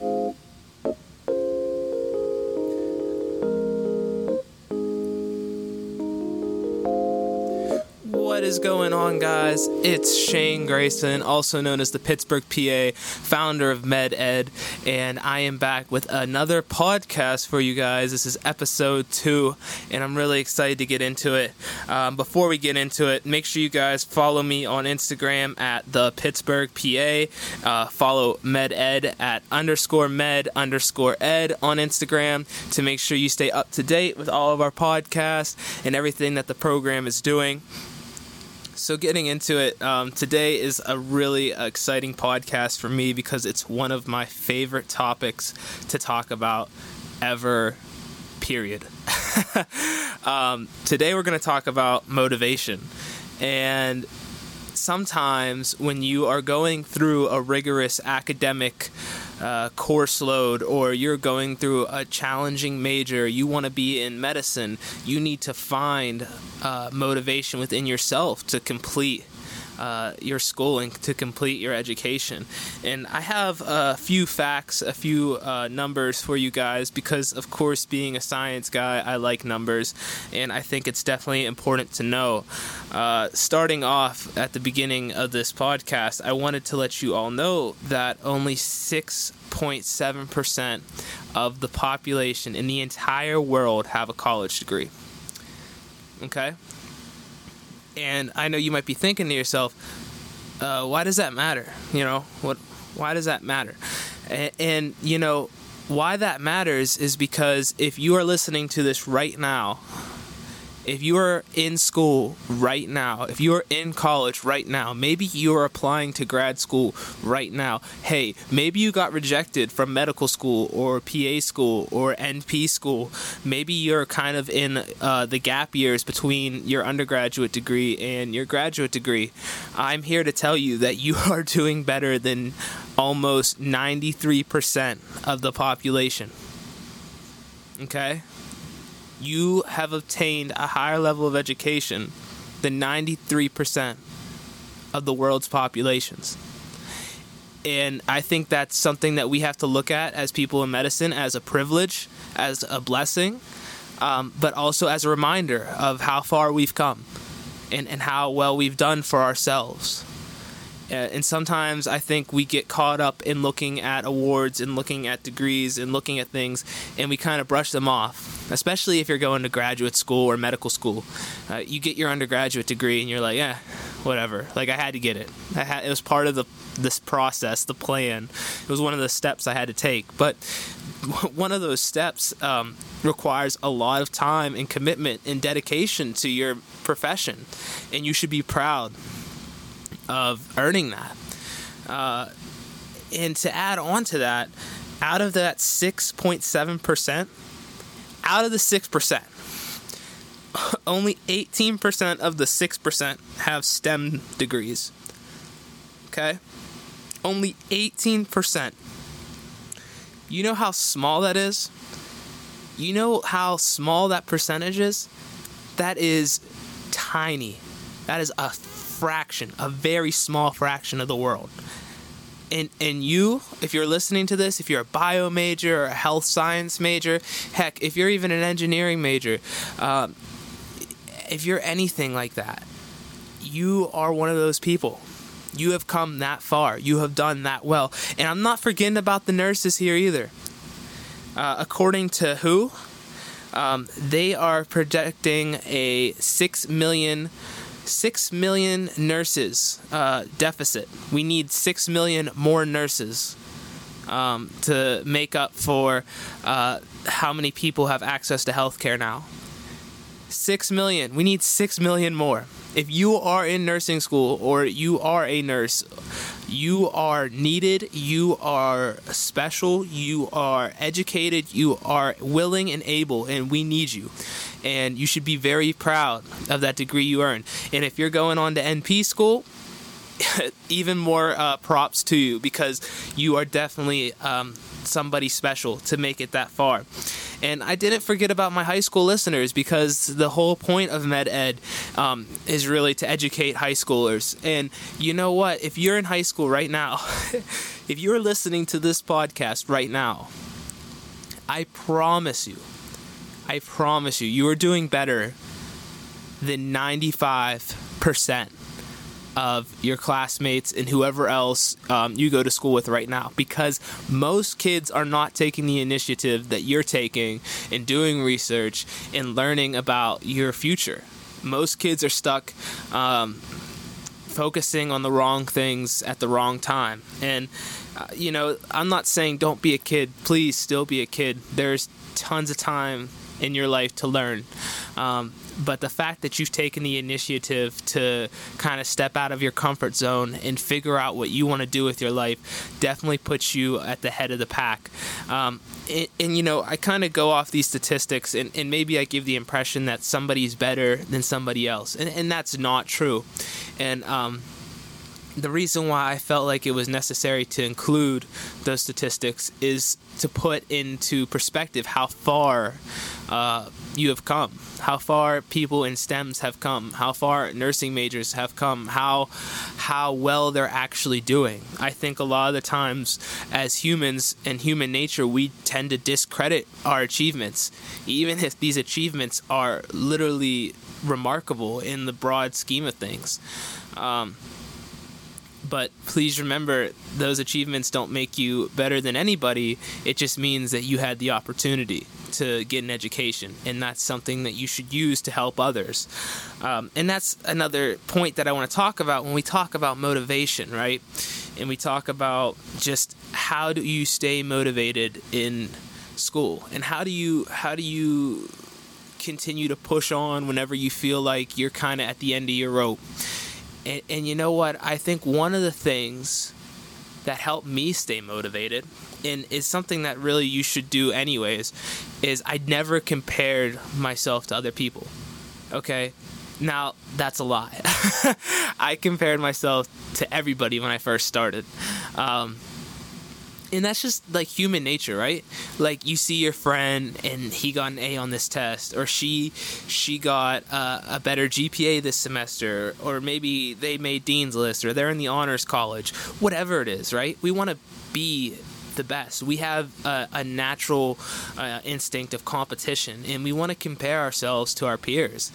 What is going on, guys? It's Shane Grayson, also known as the Pittsburgh PA, founder of MedEd, and I am back with another podcast for you guys. This is episode two, and I'm really excited to get into it. Um, before we get into it, make sure you guys follow me on Instagram at the Pittsburgh PA. Uh, follow MedEd at underscore med underscore ed on Instagram to make sure you stay up to date with all of our podcasts and everything that the program is doing. So, getting into it, um, today is a really exciting podcast for me because it's one of my favorite topics to talk about ever, period. um, today, we're going to talk about motivation. And sometimes when you are going through a rigorous academic uh, course load or you're going through a challenging major, you want to be in medicine, you need to find uh, motivation within yourself to complete. Uh, your schooling to complete your education. And I have a few facts, a few uh, numbers for you guys because, of course, being a science guy, I like numbers, and I think it's definitely important to know. Uh, starting off at the beginning of this podcast, I wanted to let you all know that only 6.7% of the population in the entire world have a college degree. Okay? And I know you might be thinking to yourself, uh, why does that matter? You know, what? Why does that matter? And, and you know, why that matters is because if you are listening to this right now, if you are in school right now, if you are in college right now, maybe you are applying to grad school right now. Hey, maybe you got rejected from medical school or PA school or NP school. Maybe you're kind of in uh, the gap years between your undergraduate degree and your graduate degree. I'm here to tell you that you are doing better than almost 93% of the population. Okay? You have obtained a higher level of education than 93% of the world's populations. And I think that's something that we have to look at as people in medicine as a privilege, as a blessing, um, but also as a reminder of how far we've come and, and how well we've done for ourselves. Uh, and sometimes I think we get caught up in looking at awards and looking at degrees and looking at things, and we kind of brush them off. Especially if you're going to graduate school or medical school, uh, you get your undergraduate degree and you're like, yeah, whatever. Like I had to get it. It was part of the this process, the plan. It was one of the steps I had to take. But one of those steps um, requires a lot of time and commitment and dedication to your profession, and you should be proud of earning that. Uh, and to add on to that, out of that 6.7%, out of the 6%, only 18% of the 6% have STEM degrees. Okay? Only 18%. You know how small that is? You know how small that percentage is? That is tiny. That is a fraction, a very small fraction of the world. And, and you, if you're listening to this, if you're a bio major or a health science major, heck, if you're even an engineering major, um, if you're anything like that, you are one of those people. You have come that far. You have done that well. And I'm not forgetting about the nurses here either. Uh, according to WHO, um, they are projecting a 6 million 6 million nurses uh, deficit. We need 6 million more nurses um, to make up for uh, how many people have access to healthcare now. 6 million. We need 6 million more. If you are in nursing school or you are a nurse, you are needed, you are special, you are educated, you are willing and able, and we need you. And you should be very proud of that degree you earned. And if you're going on to NP school, even more uh, props to you because you are definitely um, somebody special to make it that far. And I didn't forget about my high school listeners because the whole point of med ed um, is really to educate high schoolers. And you know what? If you're in high school right now, if you're listening to this podcast right now, I promise you, I promise you, you are doing better than 95% of your classmates and whoever else um, you go to school with right now because most kids are not taking the initiative that you're taking in doing research and learning about your future. Most kids are stuck um, focusing on the wrong things at the wrong time. And, uh, you know, I'm not saying don't be a kid. Please still be a kid. There's tons of time in your life to learn. Um, but the fact that you've taken the initiative to kind of step out of your comfort zone and figure out what you want to do with your life definitely puts you at the head of the pack. Um, and, and, you know, I kind of go off these statistics, and, and maybe I give the impression that somebody's better than somebody else, and, and that's not true. And um, the reason why I felt like it was necessary to include those statistics is to put into perspective how far uh, you have come, how far people in STEMs have come, how far nursing majors have come, how how well they're actually doing. I think a lot of the times, as humans and human nature, we tend to discredit our achievements, even if these achievements are literally remarkable in the broad scheme of things. Um, but please remember those achievements don't make you better than anybody. It just means that you had the opportunity to get an education and that's something that you should use to help others. Um, and that's another point that i want to talk about when we talk about motivation right? And we talk about just how do you stay motivated in school? And how do you how do you continue to push on whenever you feel like you're kind of at the end of your rope and, and you know what? I think one of the things that helped me stay motivated and is something that really you should do anyways is I never compared myself to other people. Okay? Now, that's a lie. I compared myself to everybody when I first started. Um, and that's just like human nature right? Like you see your friend and he got an a on this test or she she got uh, a better gpa this semester or maybe they made dean's list or they're in the honors college. Whatever it is right? We want to be the best. We have a, a natural uh, instinct of competition and we want to compare ourselves to our peers.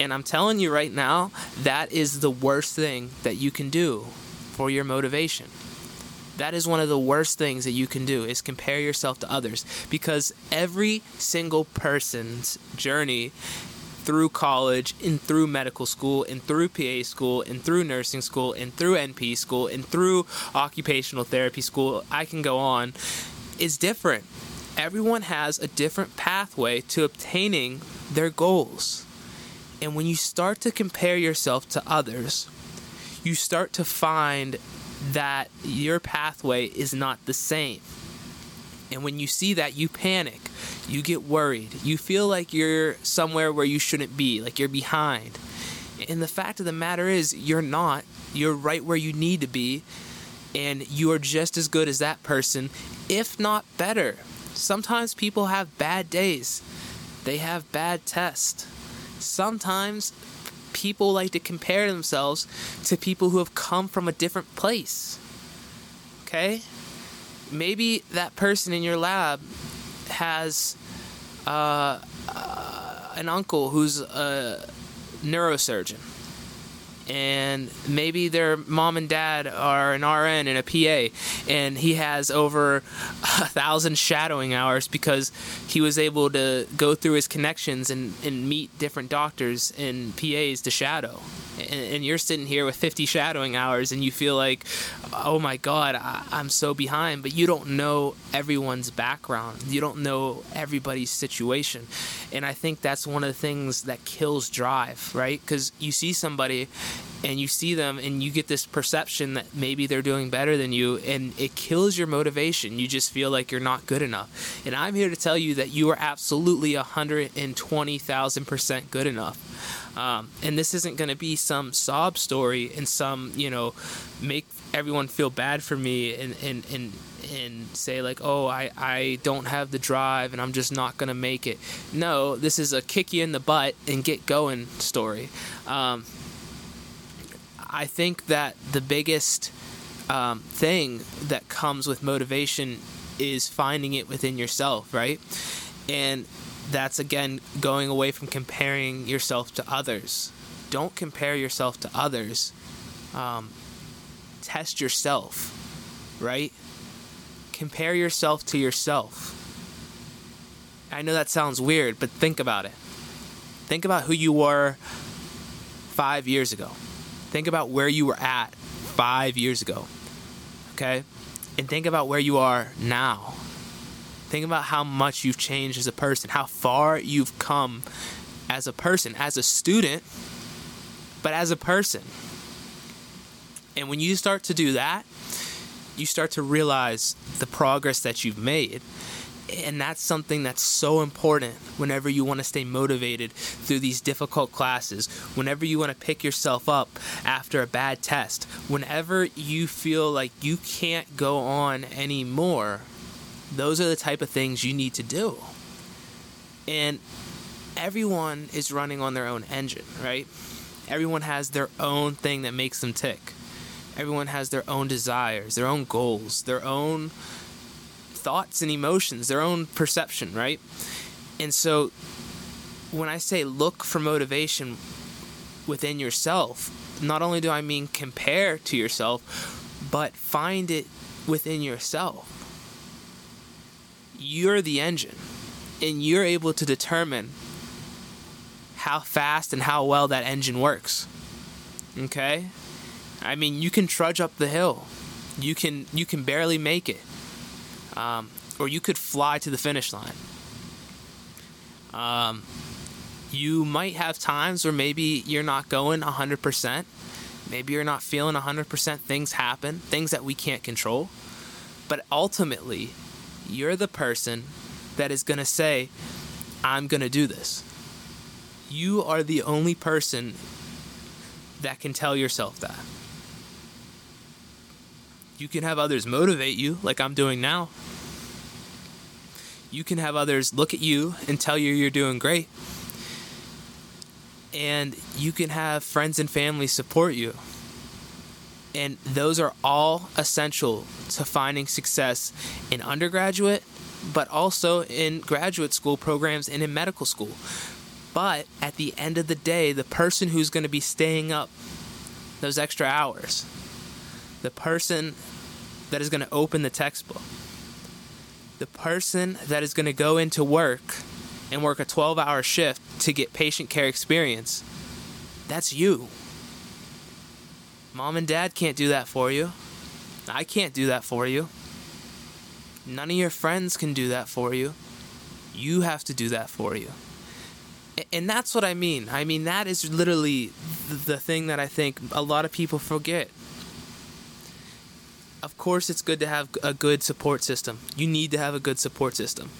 And i'm telling you right now that is the worst thing that you can do for your motivation that is one of the worst things that you can do is compare yourself to others because every single person's journey through college and through medical school and through PA school and through nursing school and through NP school and through occupational therapy school, I can go on, is different. Everyone has a different pathway to obtaining their goals. And when you start to compare yourself to others, you start to find that your pathway is not the same. And when you see that, you panic, you get worried, you feel like you're somewhere where you shouldn't be, like you're behind. And the fact of the matter is, you're not. You're right where you need to be, and you are just as good as that person, if not better. Sometimes people have bad days, they have bad tests. Sometimes people like to compare themselves to people who have come from a different place. Okay? Maybe that person in your lab has uh, uh, an uncle who's a neurosurgeon and maybe their mom and dad are an RN and a PA, and he has over a thousand shadowing hours because he was able to go through his connections and, and meet different doctors and PAs to shadow. And, you're sitting here with 50 shadowing hours, and you feel like, oh my God, I, I'm so behind. But you don't know everyone's background, you don't know everybody's situation. And I think that's one of the things that kills drive, right? Because you see somebody and you see them and you get this perception that maybe they're doing better than you and it kills your motivation you just feel like you're not good enough and i'm here to tell you that you are absolutely 120000% good enough Um, and this isn't going to be some sob story and some, you know, make everyone feel bad for me and, and, and, and say like, oh, I, I don't have the drive and I'm just not to make it. No, this is a kick you in the butt and get going story. Um, I think that the biggest um, thing that comes with motivation is finding it within yourself, right? And that's again going away from comparing yourself to others. Don't compare yourself to others. Um, test yourself, right? Compare yourself to yourself. I know that sounds weird, but think about it. Think about who you were five years ago. Think about where you were at five years ago. Okay? And think about where you are now. Think about how much you've changed as a person, how far you've come as a person, as a student, but as a person. And when you start to do that, you start to realize the progress that you've made. And that's something that's so important whenever you want to stay motivated through these difficult classes, whenever you want to pick yourself up after a bad test, whenever you feel like you can't go on anymore. Those are the type of things you need to do. And everyone is running on their own engine, right? Everyone has their own thing that makes them tick. Everyone has their own desires, their own goals, their own thoughts and emotions, their own perception, right? And so when I say look for motivation within yourself, not only do I mean compare to yourself, but find it within yourself. You're the engine, and you're able to determine how fast and how well that engine works. Okay? I mean, you can trudge up the hill. You can you can barely make it um, or you could fly to the finish line. Um, you might have times where maybe you're not going 100%. Maybe you're not feeling 100%. Things happen, things that we can't control. But ultimately, you're the person that is going to say, I'm going to do this. You are the only person that can tell yourself that. You can have others motivate you, like I'm doing now. You can have others look at you and tell you you're doing great. And you can have friends and family support you. And those are all essential to finding success in undergraduate, but also in graduate school programs and in medical school. But at the end of the day, the person who's going to be staying up those extra hours, the person that is going to open the textbook, the person that is going to go into work and work a 12 hour shift to get patient care experience, that's you. Mom and dad can't do that for you. I can't do that for you. None of your friends can do that for you. You have to do that for you. And that's what I mean. I mean, that is literally the thing that I think a lot of people forget of course it's good to have a good support system. You need to have a good support system.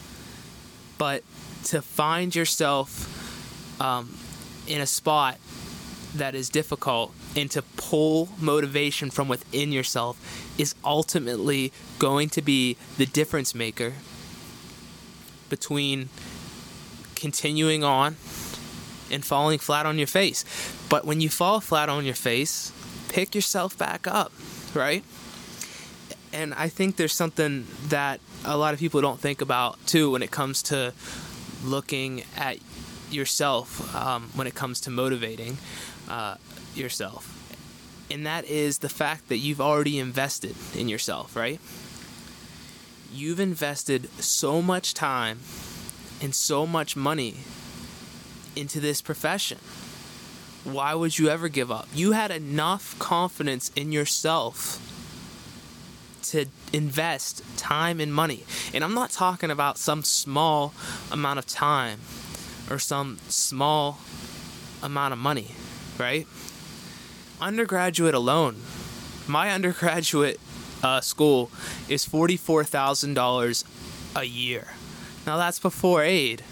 But to find yourself um, in a spot that is difficult and to pull motivation from within yourself is ultimately going to be the difference maker between continuing on and falling flat on your face. But when you fall flat on your face, pick yourself back up, right? And I think there's something that a lot of people don't think about too when it comes to looking at yourself um, when it comes to motivating uh, yourself. And that is the fact that you've already invested in yourself, right? You've invested so much time and so much money into this profession. Why would you ever give up? You had enough confidence in yourself to invest time and money. And I'm not talking about some small amount of time or some small amount of money, right? Undergraduate alone, my undergraduate uh, school is $44,000 a year. Now that's before aid.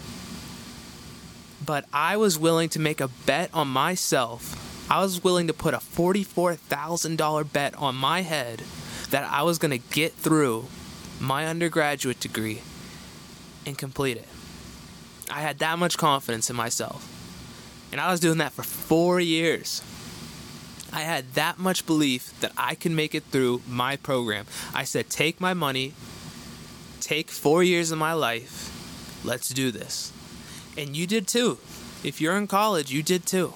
But I was willing to make a bet on myself. I was willing to put a $44,000 bet on my head that I was going to get through my undergraduate degree and complete it. I had that much confidence in myself. And I was doing that for four years. I had that much belief that I could make it through my program. I said, take my money, take four years of my life, let's do this. And you did too. If you're in college, you did too.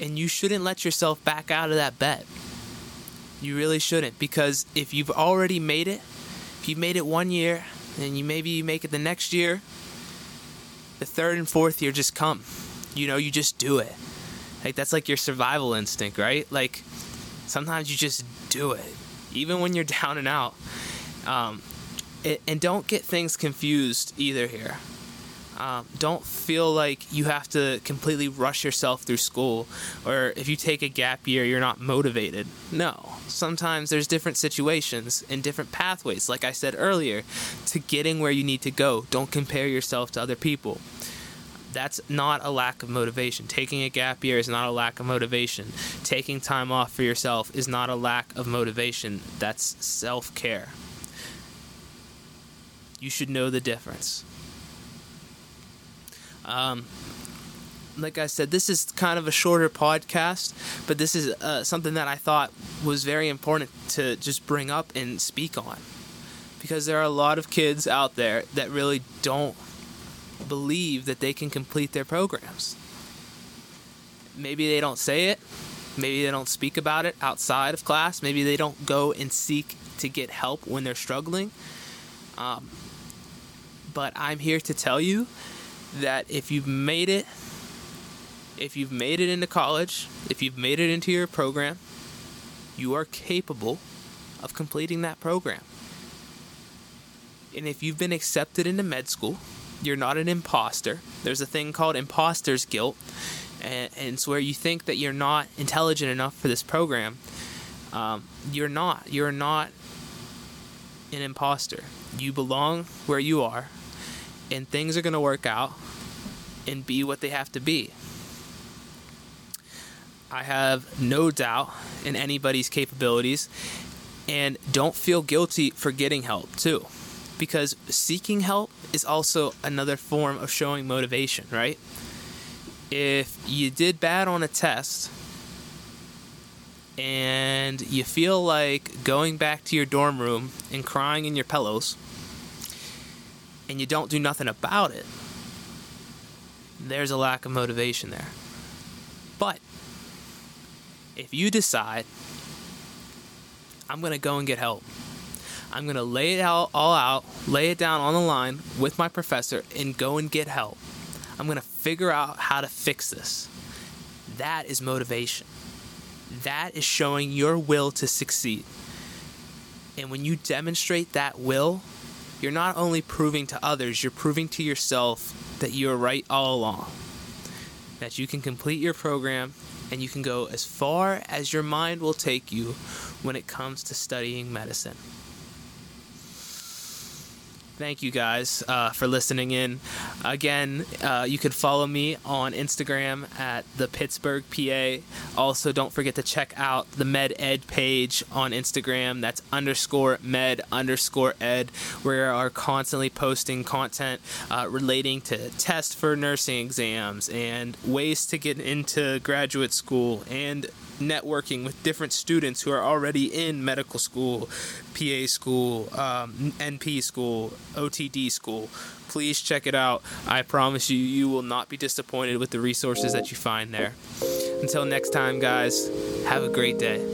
And you shouldn't let yourself back out of that bet. You really shouldn't because if you've already made it, if you've made it one year and you maybe you make it the next year, the third and fourth year just come. You know, you just do it. Like that's like your survival instinct, right? Like sometimes you just do it, even when you're down and out. Um, and don't get things confused either here. Um, don't feel like you have to completely rush yourself through school, or if you take a gap year, you're not motivated. No, sometimes there's different situations and different pathways, like I said earlier, to getting where you need to go. Don't compare yourself to other people. That's not a lack of motivation. Taking a gap year is not a lack of motivation. Taking time off for yourself is not a lack of motivation. That's self care. You should know the difference. Um, like I said, this is kind of a shorter podcast, but this is uh, something that I thought was very important to just bring up and speak on. Because there are a lot of kids out there that really don't believe that they can complete their programs. Maybe they don't say it, maybe they don't speak about it outside of class, maybe they don't go and seek to get help when they're struggling. Um, but I'm here to tell you that if you've made it, if you've made it into college, if you've made it into your program, you are capable of completing that program. And if you've been accepted into med school, you're not an imposter. There's a thing called imposter's guilt, and, and it's where you think that you're not intelligent enough for this program. Um, you're not. You're not an imposter. You belong where you are, and things are going to work out and be what they have to be. I have no doubt in anybody's capabilities and don't feel guilty for getting help too. Because seeking help is also another form of showing motivation, right? If you did bad on a test and you feel like going back to your dorm room and crying in your pillows and you don't do nothing about it, there's a lack of motivation there. But if you decide, I'm going to go and get help, I'm going to lay it out, all out, lay it down on the line with my professor, and go and get help. I'm going to figure out how to fix this. That is motivation. That is showing your will to succeed. And when you demonstrate that will, you're not only proving to others, you're proving to yourself that you're right all along. That you can complete your program and you can go as far as your mind will take you when it comes to studying medicine thank you guys uh, for listening in. Again, uh, you can follow me on Instagram at the Pittsburgh PA. Also, don't forget to check out the Med Ed page on Instagram. That's underscore med underscore ed. We are constantly posting content uh, relating to tests for nursing exams and ways to get into graduate school and networking with different students who are already in medical school, PA school, um, NP school, OTD school. Please check it out. I promise you, you will not be disappointed with the resources that you find there. Until next time, guys, have a great day.